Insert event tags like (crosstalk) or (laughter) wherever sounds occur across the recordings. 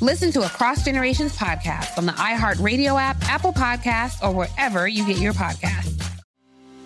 Listen to Across Generations podcast on the iHeartRadio app, Apple Podcasts, or wherever you get your podcasts.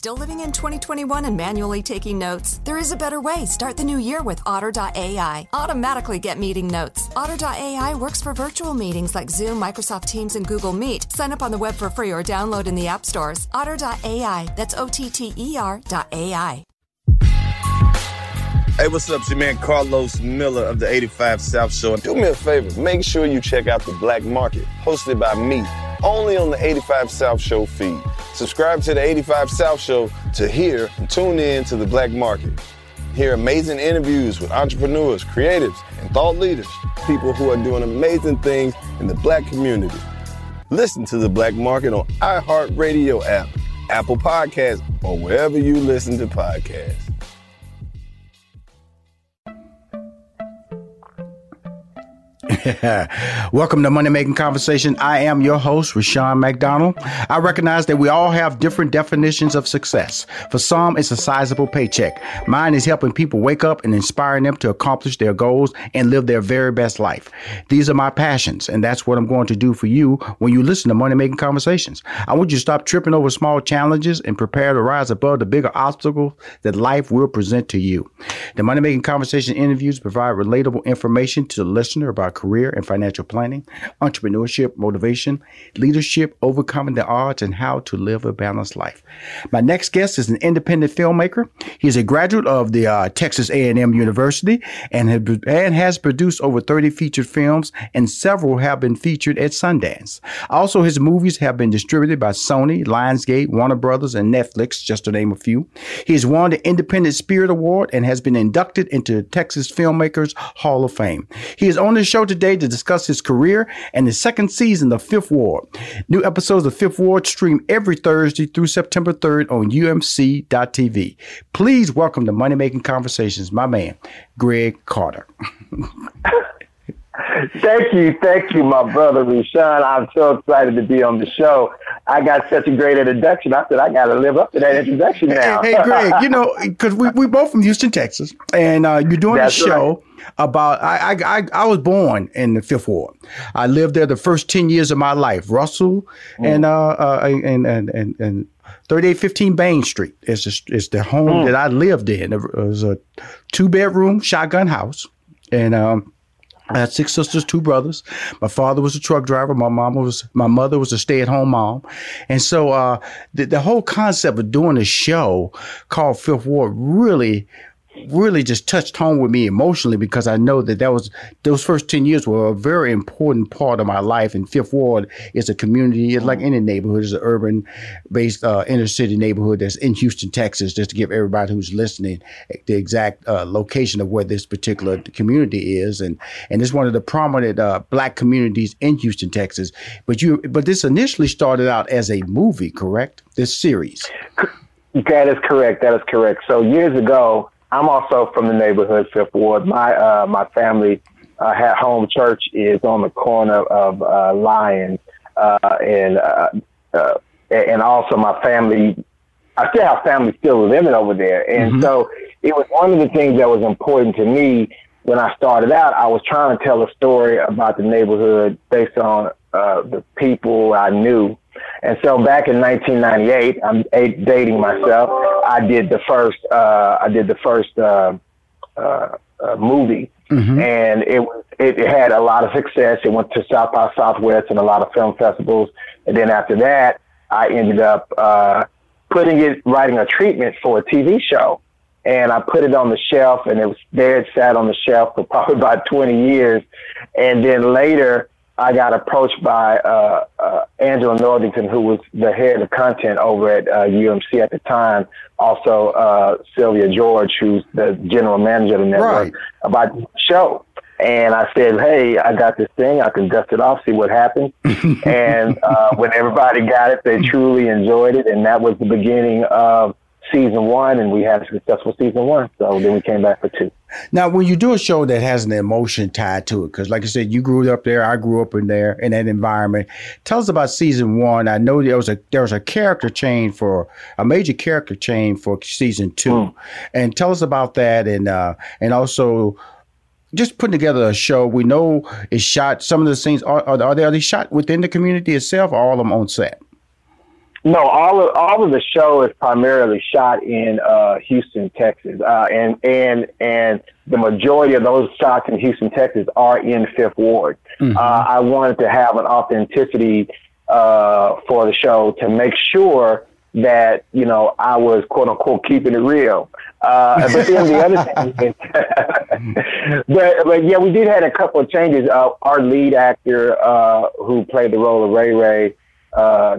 Still living in 2021 and manually taking notes? There is a better way. Start the new year with Otter.ai. Automatically get meeting notes. Otter.ai works for virtual meetings like Zoom, Microsoft Teams, and Google Meet. Sign up on the web for free or download in the app stores. Otter.ai. That's O T T E R.ai. Hey, what's up? It's your man Carlos Miller of the 85 South Show. Do me a favor, make sure you check out The Black Market, hosted by me, only on the 85 South Show feed. Subscribe to the 85 South Show to hear and tune in to the black market. Hear amazing interviews with entrepreneurs, creatives, and thought leaders, people who are doing amazing things in the black community. Listen to the black market on iHeartRadio app, Apple Podcasts, or wherever you listen to podcasts. Welcome to Money Making Conversation. I am your host, Rushion McDonald. I recognize that we all have different definitions of success. For some, it's a sizable paycheck. Mine is helping people wake up and inspiring them to accomplish their goals and live their very best life. These are my passions, and that's what I'm going to do for you when you listen to Money Making Conversations. I want you to stop tripping over small challenges and prepare to rise above the bigger obstacles that life will present to you. The Money Making Conversation interviews provide relatable information to the listener about career career and financial planning, entrepreneurship, motivation, leadership, overcoming the odds, and how to live a balanced life. My next guest is an independent filmmaker. He's a graduate of the uh, Texas A&M University and, have, and has produced over 30 featured films, and several have been featured at Sundance. Also, his movies have been distributed by Sony, Lionsgate, Warner Brothers, and Netflix, just to name a few. He has won the Independent Spirit Award and has been inducted into the Texas Filmmakers Hall of Fame. He is on the show today today to discuss his career and the second season of Fifth Ward. New episodes of Fifth Ward stream every Thursday through September 3rd on UMC.tv. Please welcome to Money Making Conversations, my man, Greg Carter. (laughs) thank you, thank you, my brother Rushion. I'm so excited to be on the show. I got such a great introduction. I said I got to live up to that introduction now. hey, hey Greg, you know, because we we both from Houston, Texas, and uh, you're doing That's a show. Right about I, I I was born in the Fifth Ward. I lived there the first ten years of my life. Russell mm. and, uh, uh, and and and and 3815 Bain Street is the, is the home mm. that I lived in. It was a two bedroom shotgun house, and um, I had six sisters, two brothers. My father was a truck driver. My mom was, my mother was a stay at home mom. And so, uh, the, the whole concept of doing a show called Fifth Ward really really just touched home with me emotionally because I know that that was those first 10 years were a very important part of my life. And Fifth Ward is a community, it's like any neighborhood, it's an urban based uh, inner city neighborhood that's in Houston, Texas, just to give everybody who's listening the exact uh, location of where this particular community is. And, and it's one of the prominent uh, black communities in Houston, Texas. But you, but this initially started out as a movie, correct? This series. That is correct. That is correct. So years ago, I'm also from the neighborhood, Fifth Ward. My uh, my family uh, had home church is on the corner of uh, Lyons, uh, and uh, uh, and also my family. I still have family still living over there, and mm-hmm. so it was one of the things that was important to me when I started out. I was trying to tell a story about the neighborhood based on uh, the people I knew and so back in 1998, I'm dating myself. I did the first, uh, I did the first uh, uh, uh, movie, mm-hmm. and it it had a lot of success. It went to South by Southwest and a lot of film festivals. And then after that, I ended up uh, putting it, writing a treatment for a TV show. And I put it on the shelf, and it was there. It sat on the shelf for (laughs) probably about 20 years. And then later, I got approached by uh, uh, Angela Northington, who was the head of content over at uh, UMC at the time. Also, uh, Sylvia George, who's the general manager of the network, right. about the show. And I said, "Hey, I got this thing. I can dust it off, see what happens." (laughs) and uh, when everybody got it, they truly enjoyed it, and that was the beginning of season one, and we had a successful season one. So then we came back for two. Now, when you do a show that has an emotion tied to it, because like I said, you grew up there, I grew up in there in that environment. Tell us about season one. I know there was a there was a character change for a major character change for season two, mm. and tell us about that, and uh, and also just putting together a show. We know it's shot. Some of the scenes are are, are they are they shot within the community itself, or all of them on set? No, all of all of the show is primarily shot in uh, Houston, Texas, uh, and and and the majority of those shots in Houston, Texas, are in Fifth Ward. Mm-hmm. Uh, I wanted to have an authenticity uh, for the show to make sure that you know I was quote unquote keeping it real. Uh, but then the other thing, (laughs) (laughs) but but yeah, we did have a couple of changes. Uh, our lead actor who played the role of Ray Ray uh,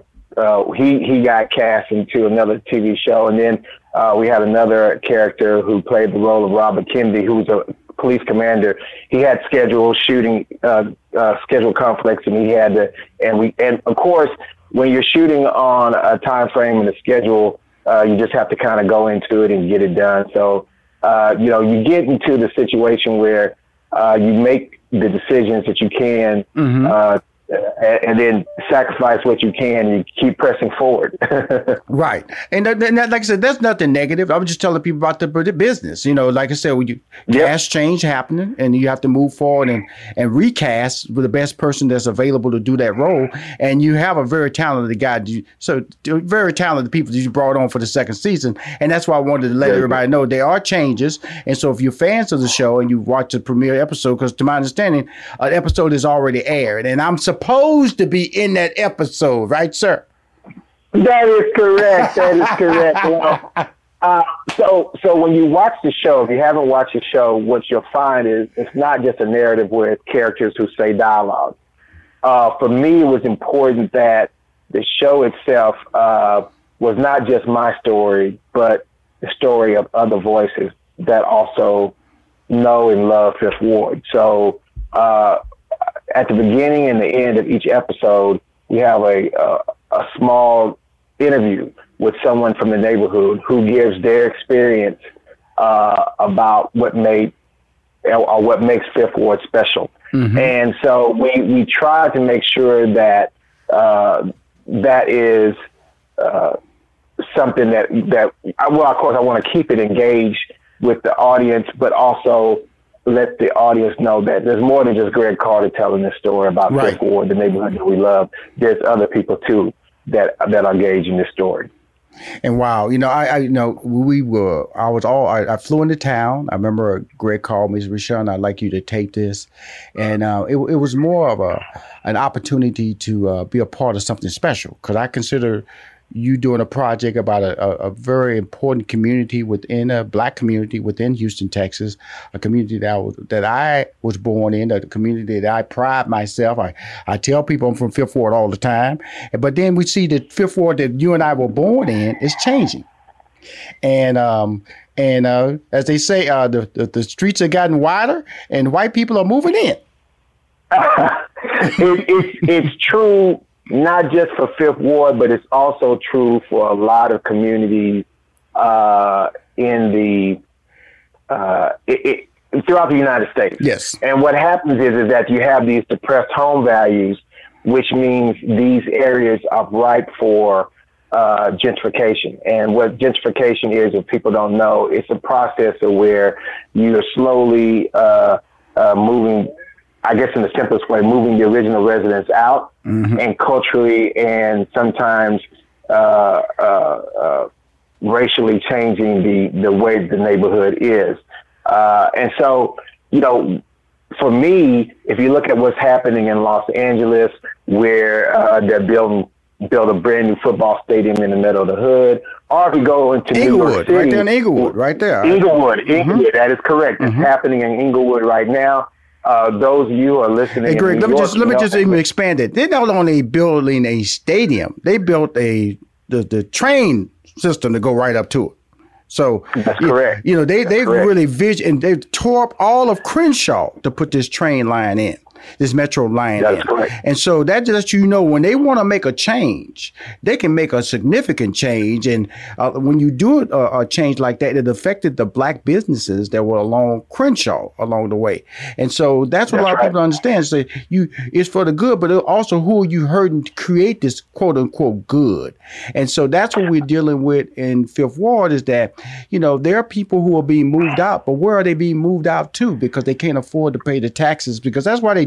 he he got cast into another TV show, and then uh, we had another character who played the role of Robert Kennedy, who was a police commander. He had scheduled shooting, uh, uh, schedule conflicts, and he had to, and we, and of course, when you're shooting on a time frame and a schedule, uh, you just have to kind of go into it and get it done. So, uh, you know, you get into the situation where uh, you make the decisions that you can mm-hmm. And then sacrifice what you can and you keep pressing forward. (laughs) right. And, and like I said, that's nothing negative. I was just telling people about the, the business. You know, like I said, when you yep. cast change happening and you have to move forward and, and recast with the best person that's available to do that role. And you have a very talented guy. So very talented people that you brought on for the second season. And that's why I wanted to let everybody know there are changes. And so if you're fans of the show and you watch the premiere episode, because to my understanding, an episode is already aired and I'm surprised supposed to be in that episode, right, sir? That is correct. That is correct. (laughs) Well, uh, so, so when you watch the show, if you haven't watched the show, what you'll find is it's not just a narrative with characters who say dialogue. Uh, for me, it was important that the show itself uh, was not just my story, but the story of other voices that also know and love Fifth Ward. So, uh, at the beginning and the end of each episode, we have a, a, a small interview with someone from the neighborhood who gives their experience uh, about what made or what makes Fifth Ward special. Mm-hmm. And so we, we try to make sure that uh, that is uh, something that that well, of course, I want to keep it engaged with the audience, but also let the audience know that there's more than just Greg Carter telling this story about right. Fifth Ward, the neighborhood that we love. There's other people too that that are engaged in this story. And wow, you know, I, I you know, we were, I was all, I, I, flew into town. I remember Greg called me, Rushion, I'd like you to tape this. And uh, it, it was more of a, an opportunity to uh, be a part of something special because I consider you doing a project about a, a, a, very important community within a black community within Houston, Texas, a community that I was, that I was born in, a community that I pride myself. I, I tell people I'm from Fifth Ward all the time, but then we see the Fifth Ward that you and I were born in is changing, and um, and uh, as they say, uh, the, the, the streets have gotten wider, and white people are moving in. (laughs) it, it's it's true not just for Fifth Ward, but it's also true for a lot of communities uh, in the uh, it, it, throughout the United States. Yes. And what happens is is that you have these depressed home values, which means these areas are ripe for uh, gentrification. And what gentrification is, if people don't know, it's a process of where you're slowly uh, uh, moving I guess in the simplest way, moving the original residents out mm-hmm. and culturally and sometimes uh, uh, uh, racially changing the, the way the neighborhood is. Uh, and so, you know, for me, if you look at what's happening in Los Angeles, where uh, they're building build a brand new football stadium in the middle of the hood, or if you go into Inglewood, New York City, right there in Inglewood, right there. Inglewood, mm-hmm. that is correct. It's mm-hmm. happening in Inglewood right now uh, those of you are listening. Hey, Greg, let me just let me just even expand it. They're not only building a stadium; they built a the the train system to go right up to it. So that's you, correct. You know they they really vision and they tore up all of Crenshaw to put this train line in this metro line That's correct. And so that just you know when they want to make a change, they can make a significant change. And uh, when you do a, uh, a, change like that, it affected the black businesses that were along Crenshaw along the way. And so that's what that's a lot right. of people understand. So you it's for the good, but also who are you hurting to create this quote unquote good? And so that's what we're dealing with in Fifth Ward is that you know there are people who are being moved out, but where are they being moved out to? Because they can't afford to pay the taxes because that's why they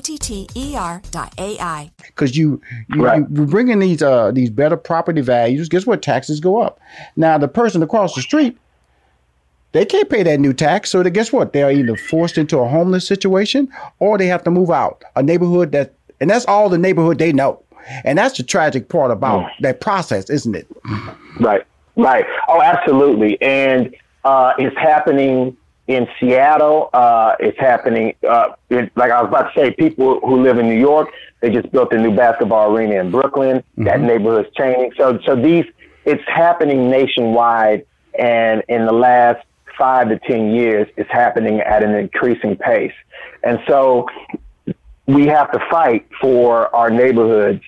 T T E R dot AI. Because you you, right. you bring in these uh these better property values. Guess what? Taxes go up. Now the person across the street, they can't pay that new tax. So they, guess what? They're either forced into a homeless situation or they have to move out a neighborhood that, and that's all the neighborhood they know. And that's the tragic part about mm. that process, isn't it? Right, right. Oh, absolutely. And uh, it's happening in Seattle. Uh, it's happening. Uh, it, like I was about to say, people who live in New York, they just built a new basketball arena in Brooklyn. Mm-hmm. That neighborhood's changing. So, so these, it's happening nationwide, and in the last five to ten years, it's happening at an increasing pace. And so, we have to fight for our neighborhoods,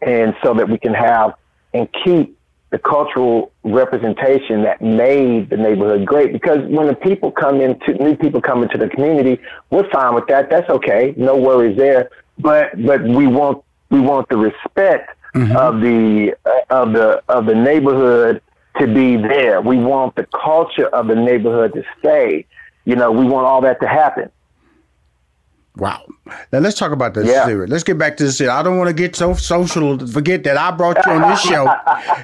and so that we can have and keep the cultural representation that made the neighborhood great. Because when the people come into new people come into the community, we're fine with that. That's okay. No worries there. But but we want we want the respect mm-hmm. of the uh, of the of the neighborhood to be there. We want the culture of the neighborhood to stay. You know, we want all that to happen. Wow. Now let's talk about this yeah. series. Let's get back to this. I don't want to get so social. Forget that I brought you on this show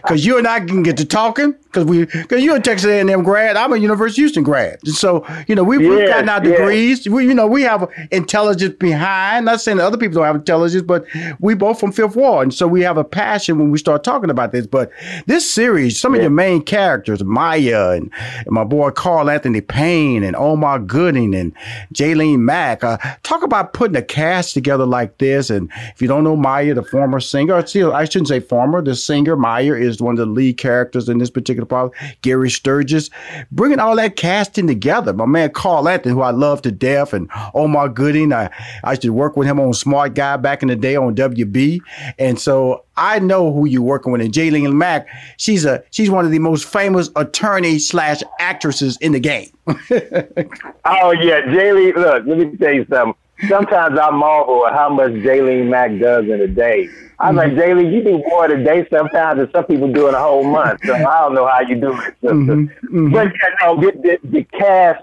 because you and I can get to talking because we because you're a Texas A&M grad. I'm a University of Houston grad. So you know we, we've gotten our degrees. We you know we have intelligence behind. Not saying that other people don't have intelligence, but we both from Fifth Ward, and so we have a passion when we start talking about this. But this series, some of your main characters, Mya and, and my boy Carl Anthony Payne and Omar Gooding and Jaylene Mack. Uh, talk about putting a cast together like this. And if you don't know Mya, the former singer, I shouldn't say former, the singer Mya is one of the lead characters in this particular part. Gary Sturgis, bringing all that casting together. My man Carl Anthony, who I love to death, and Omar Gooding. I, I used to work with him on Smart Guy back in the day on WB. And so I know who you're working with. And Jaylene Mack, she's a she's one of the most famous attorney slash actresses in the game. (laughs) oh yeah, Jaylene. Look, let me tell you something. Sometimes I marvel at how much Jaylene Mack does in a day. I'm mm-hmm. like, Jaylene, you do more in a day sometimes than some people do in a whole month. So I don't know how you do it. Mm-hmm. (laughs) Mm-hmm. But you know, the, the, the cast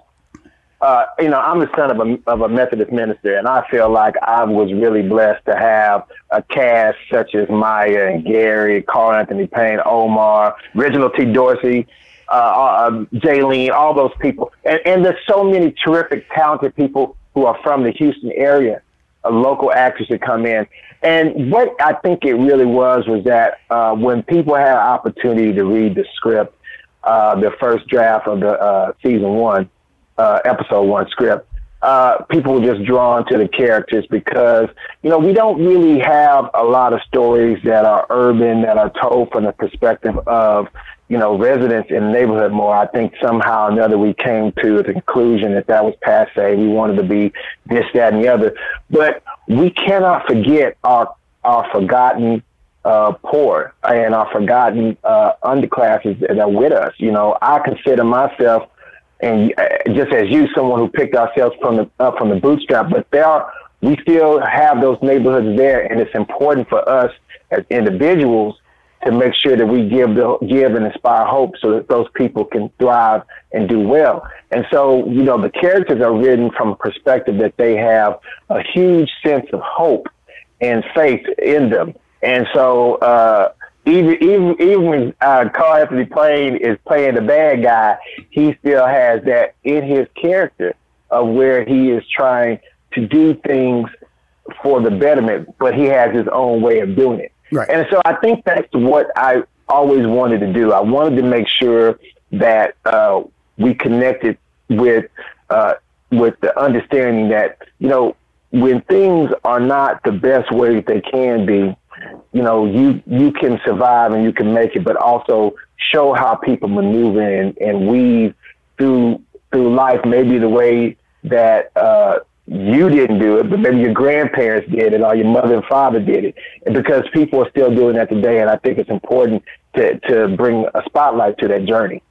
uh, you know, I'm the son of a, of a Methodist minister, and I feel like I was really blessed to have a cast such as Mya and Gary, Carl Anthony Payne, Omar, Reginald T. Dorsey, uh, uh, um, Jaylene, all those people. And, and there's so many terrific, talented people who are from the Houston area, uh, local actors that come in. And what I think it really was was that uh, when people had an opportunity to read the script, uh, the first draft of the uh, season one, uh, episode one script, uh, people were just drawn to the characters because, you know, we don't really have a lot of stories that are urban, that are told from the perspective of, you know, residents in the neighborhood more. I think somehow or another we came to the conclusion that that was passe. We wanted to be this, that, and the other. But we cannot forget our, our forgotten uh, poor and our forgotten uh, underclasses that are with us. You know, I consider myself and uh, just as you, someone who picked ourselves from the up from the bootstrap, but there are we still have those neighborhoods there, and it's important for us as individuals to make sure that we give the, give and inspire hope so that those people can thrive and do well. And so, you know, the characters are written from a perspective that they have a huge sense of hope and faith in them. And so, uh, even even even when uh, Carl Anthony Payne is playing the bad guy, he still has that in his character of where he is trying to do things for the betterment, but he has his own way of doing it. Right. And so I think that's what I always wanted to do. I wanted to make sure that uh, we connected with uh, with the understanding that you know when things are not the best way they can be, you know, you you can survive and you can make it, but also show how people maneuver and, and weave through through life, maybe the way that uh, you didn't do it, but maybe your grandparents did it or your mother and father did it. And because people are still doing that today, and I think it's important to, to bring a spotlight to that journey.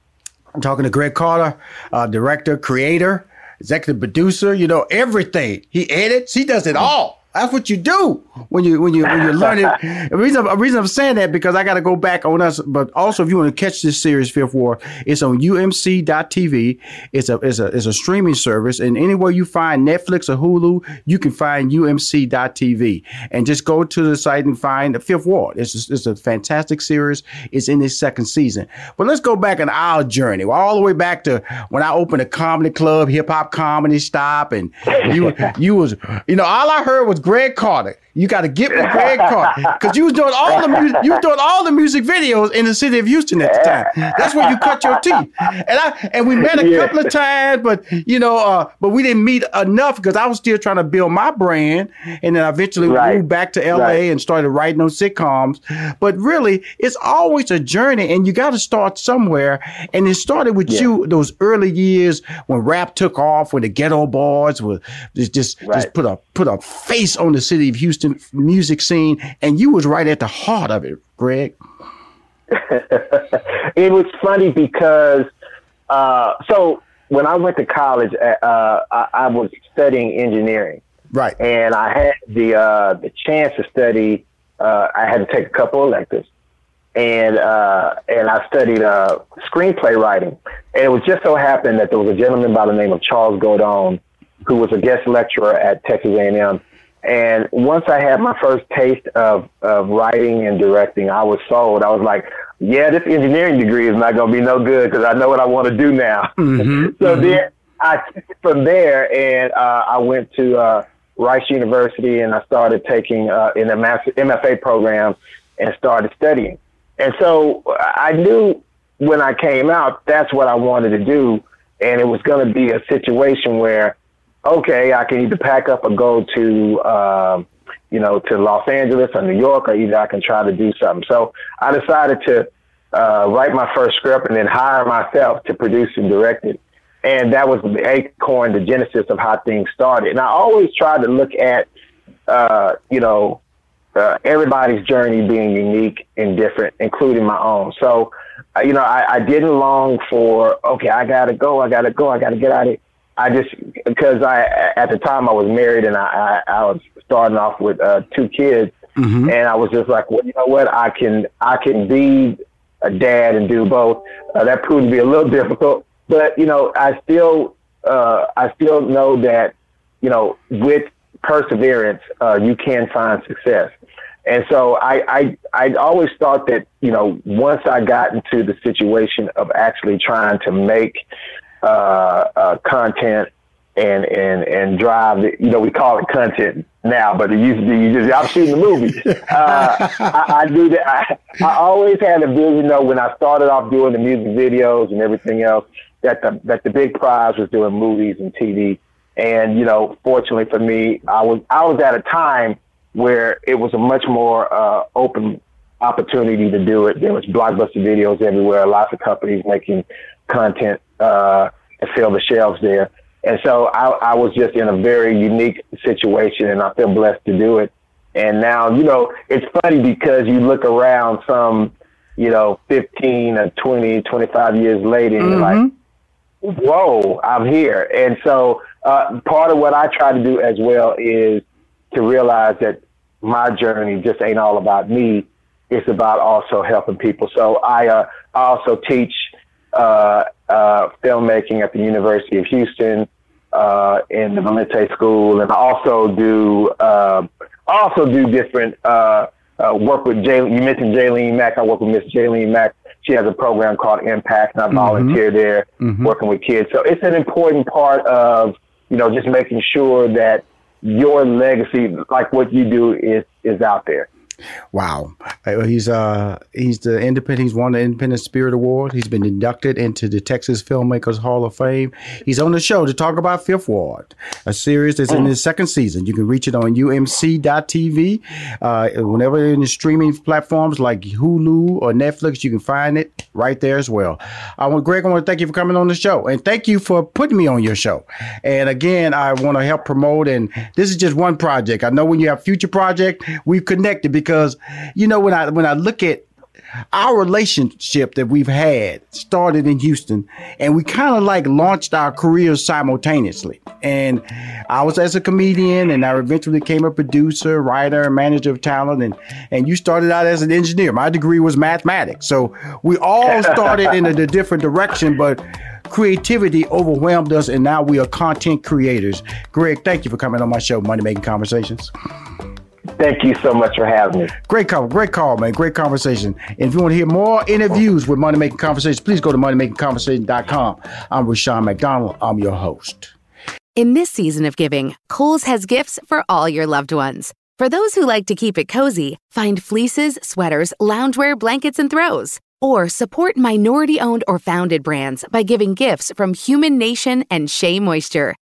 I'm talking to Greg Carter, uh, director, creator, executive producer, you know, everything. He edits, he does it all. That's what you do when you when you when you learn it. (laughs) The reason, the reason I'm saying that because I got to go back on us, but also if you want to catch this series Fifth Ward, it's on UMC.tv. It's a it's a it's a streaming service, and anywhere you find Netflix or Hulu, you can find UMC.tv, and just go to the site and find the Fifth Ward. It's a, it's a fantastic series. It's in its second season. But let's go back in our journey, all the way back to when I opened a comedy club, hip hop comedy stop, and you (laughs) you was you know all I heard was Greg Carter. You got to get with Greg Carter because you was doing all the music. You was doing all the music videos in the city of Houston at the time. That's where you cut your teeth. And I and we met a yeah. couple of times, but you know, uh, but we didn't meet enough because I was still trying to build my brand, and then I eventually right. moved back to LA right. and started writing those sitcoms. But really, it's always a journey, and you got to start somewhere. And it started with yeah. you those early years when rap took off, when the Geto Boys were just just, right. just put a put a face on the city of Houston music scene, and you was right at the heart of it, Greg. (laughs) it was funny because uh, so when I went to college, uh, I, I was studying engineering. Right. And I had the uh, the chance to study. Uh, I had to take a couple electives, and uh, and I studied uh, screenplay writing. And it was just so happened that there was a gentleman by the name of Charles Godon, who was a guest lecturer at Texas A&M. And once I had my first taste of, of writing and directing, I was sold. I was like, yeah, this engineering degree is not going to be no good because I know what I want to do now. (laughs) Mm-hmm, so mm-hmm. then I took it from there and uh, I went to uh, Rice University and I started taking uh, in a MFA program and started studying. And so I knew when I came out, that's what I wanted to do. And it was going to be a situation where, okay, I can either pack up or go to, um, you know, to Los Angeles or New York, or either I can try to do something. So I decided to uh, write my first script and then hire myself to produce and direct it. And that was the acorn, the genesis of how things started. And I always tried to look at, uh, you know, uh, everybody's journey being unique and different, including my own. So, uh, you know, I, I didn't long for, okay, I got to go, I got to go, I got to get out of it. I just, because I, at the time I was married and I, I, I was starting off with uh, two kids. Mm-hmm. And I was just like, well, you know what? I can, I can be a dad and do both. Uh, that proved to be a little difficult, but you know, I still, uh, I still know that, you know, with perseverance, uh, you can find success. And so I, I, I always thought that, you know, once I got into the situation of actually trying to make, uh, uh, content and, and, and drive, the, you know, we call it content now, but it used to be, you just, I'm shooting a movie. (laughs) Uh, I, I do that. I, I always had a vision though, when I started off doing the music videos and everything else, that the, that the big prize was doing movies and TV. And, you know, fortunately for me, I was, I was at a time where it was a much more, uh, open opportunity to do it. There was blockbuster videos everywhere, lots of companies making content, uh, and fill the shelves there. And so I, I was just in a very unique situation and I feel blessed to do it. And now, you know, it's funny because you look around some, you know, 15 or 20, 25 years later and Mm-hmm. you're like, whoa, I'm here. And so uh, part of what I try to do as well is to realize that my journey just ain't all about me. It's about also helping people. So I, uh, I also teach uh, uh, filmmaking at the University of Houston uh, in the Valenti School, and I also do uh, also do different uh, uh, work with Jay. You mentioned Jaylene Mack. I work with Miss Jaylene Mack. She has a program called Impact, and I volunteer there Mhm. working with kids. So it's an important part of you know just making sure that your legacy, like what you do, is is out there. Wow, Uh, he's uh he's the independent. He's won the Independent Spirit Award. He's been inducted into the Texas Filmmakers Hall of Fame. He's on the show to talk about Fifth Ward, a series that's in its second season. You can reach it on UMC.tv. Uh, whenever in the streaming platforms like Hulu or Netflix, you can find it right there as well. I want Greg. I want to thank you for coming on the show, and thank you for putting me on your show. And again, I want to help promote. And this is just one project. I know when you have future project, we've connected because you know when I when I look at our relationship that we've had started in Houston and we kind of like launched our careers simultaneously. And I was as a comedian and I eventually became a producer, writer, manager of talent. And, and you started out as an engineer. My degree was mathematics. So we all (laughs) started in a, a different direction, but creativity overwhelmed us. And now we are content creators. Greg, thank you for coming on my show, Money Making Conversations. Thank you so much for having me. Great call, great call, man. Great conversation. And if you want to hear more interviews with Money Making Conversations, please go to moneymakingconversation.com. I'm Rushion McDonald. I'm your host. In this season of giving, Kohl's has gifts for all your loved ones. For those who like to keep it cozy, find fleeces, sweaters, loungewear, blankets, and throws. Or support minority owned or founded brands by giving gifts from Human Nation and Shea Moisture.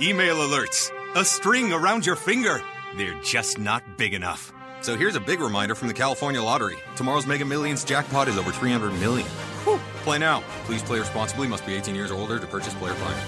email alerts, a string around your finger. They're just not big enough. So here's a big reminder from the California Lottery. Tomorrow's Mega Millions jackpot is over 300 million. Whew. Play now. Please play responsibly. Must be 18 years or older to purchase player plan.